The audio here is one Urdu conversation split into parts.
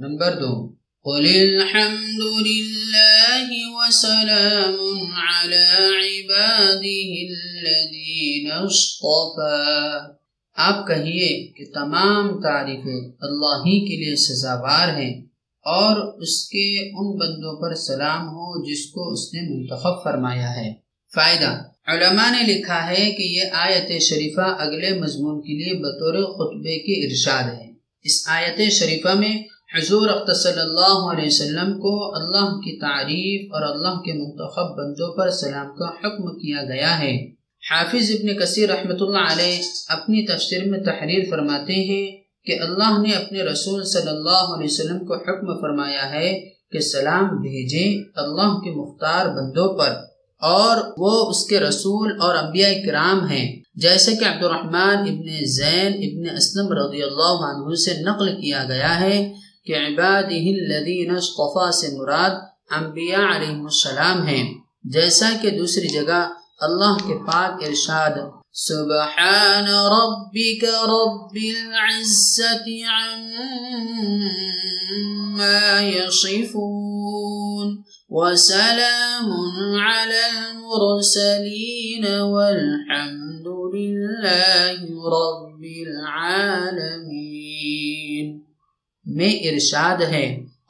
نمبر دو۔ قل الحمد لله وسلام على عباده الذين اصطفى۔ آپ کہیے کہ تمام تعریفیں اللہ ہی کے لیے سزاوار ہیں اور اس کے ان بندوں پر سلام ہو جس کو اس نے منتخب فرمایا ہے۔ فائدہ۔ علماء نے لکھا ہے کہ یہ آیت شریفہ اگلے مضمون کے لیے بطور خطبے کے ارشاد ہے۔ اس آیت شریفہ میں حضور صلی اللہ علیہ وسلم کو اللہ کی تعریف اور اللہ کے منتخب بندوں پر سلام کا حکم کیا گیا ہے۔ حافظ ابن کثیر رحمۃ اللہ علیہ اپنی تفسیر میں تحریر فرماتے ہیں کہ اللہ نے اپنے رسول صلی اللہ علیہ وسلم کو حکم فرمایا ہے کہ سلام بھیجیں اللہ کے مختار بندوں پر اور وہ اس کے رسول اور انبیاء کرام ہیں۔ جیسے کہ عبد الرحمن ابن زین ابن اسلم رضی اللہ عنہ سے نقل کیا گیا ہے عباده الذين اصطفى مراد انبیاء علیہ السلام ہیں جیسا کہ دوسری جگہ اللہ کے پاک ارشاد سبحان ربك رب العزة عما يصفون وسلام على المرسلين والحمد لله رب العالمين میں ارشاد ہے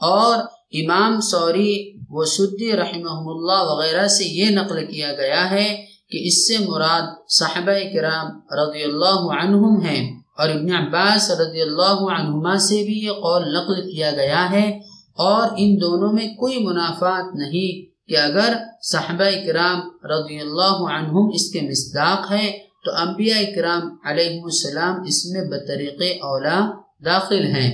اور امام سوری و سدی رحمہ اللہ وغیرہ سے یہ نقل کیا گیا ہے کہ اس سے مراد صحابہ کرام رضی اللہ عنہم ہیں اور ابن عباس رضی اللہ عنہما سے بھی یہ قول نقل کیا گیا ہے اور ان دونوں میں کوئی منافعات نہیں کہ اگر صحابہ کرام رضی اللہ عنہم اس کے مصداق ہے تو انبیاء کرام علیہ السلام اس میں بطریق اولا داخل ہیں۔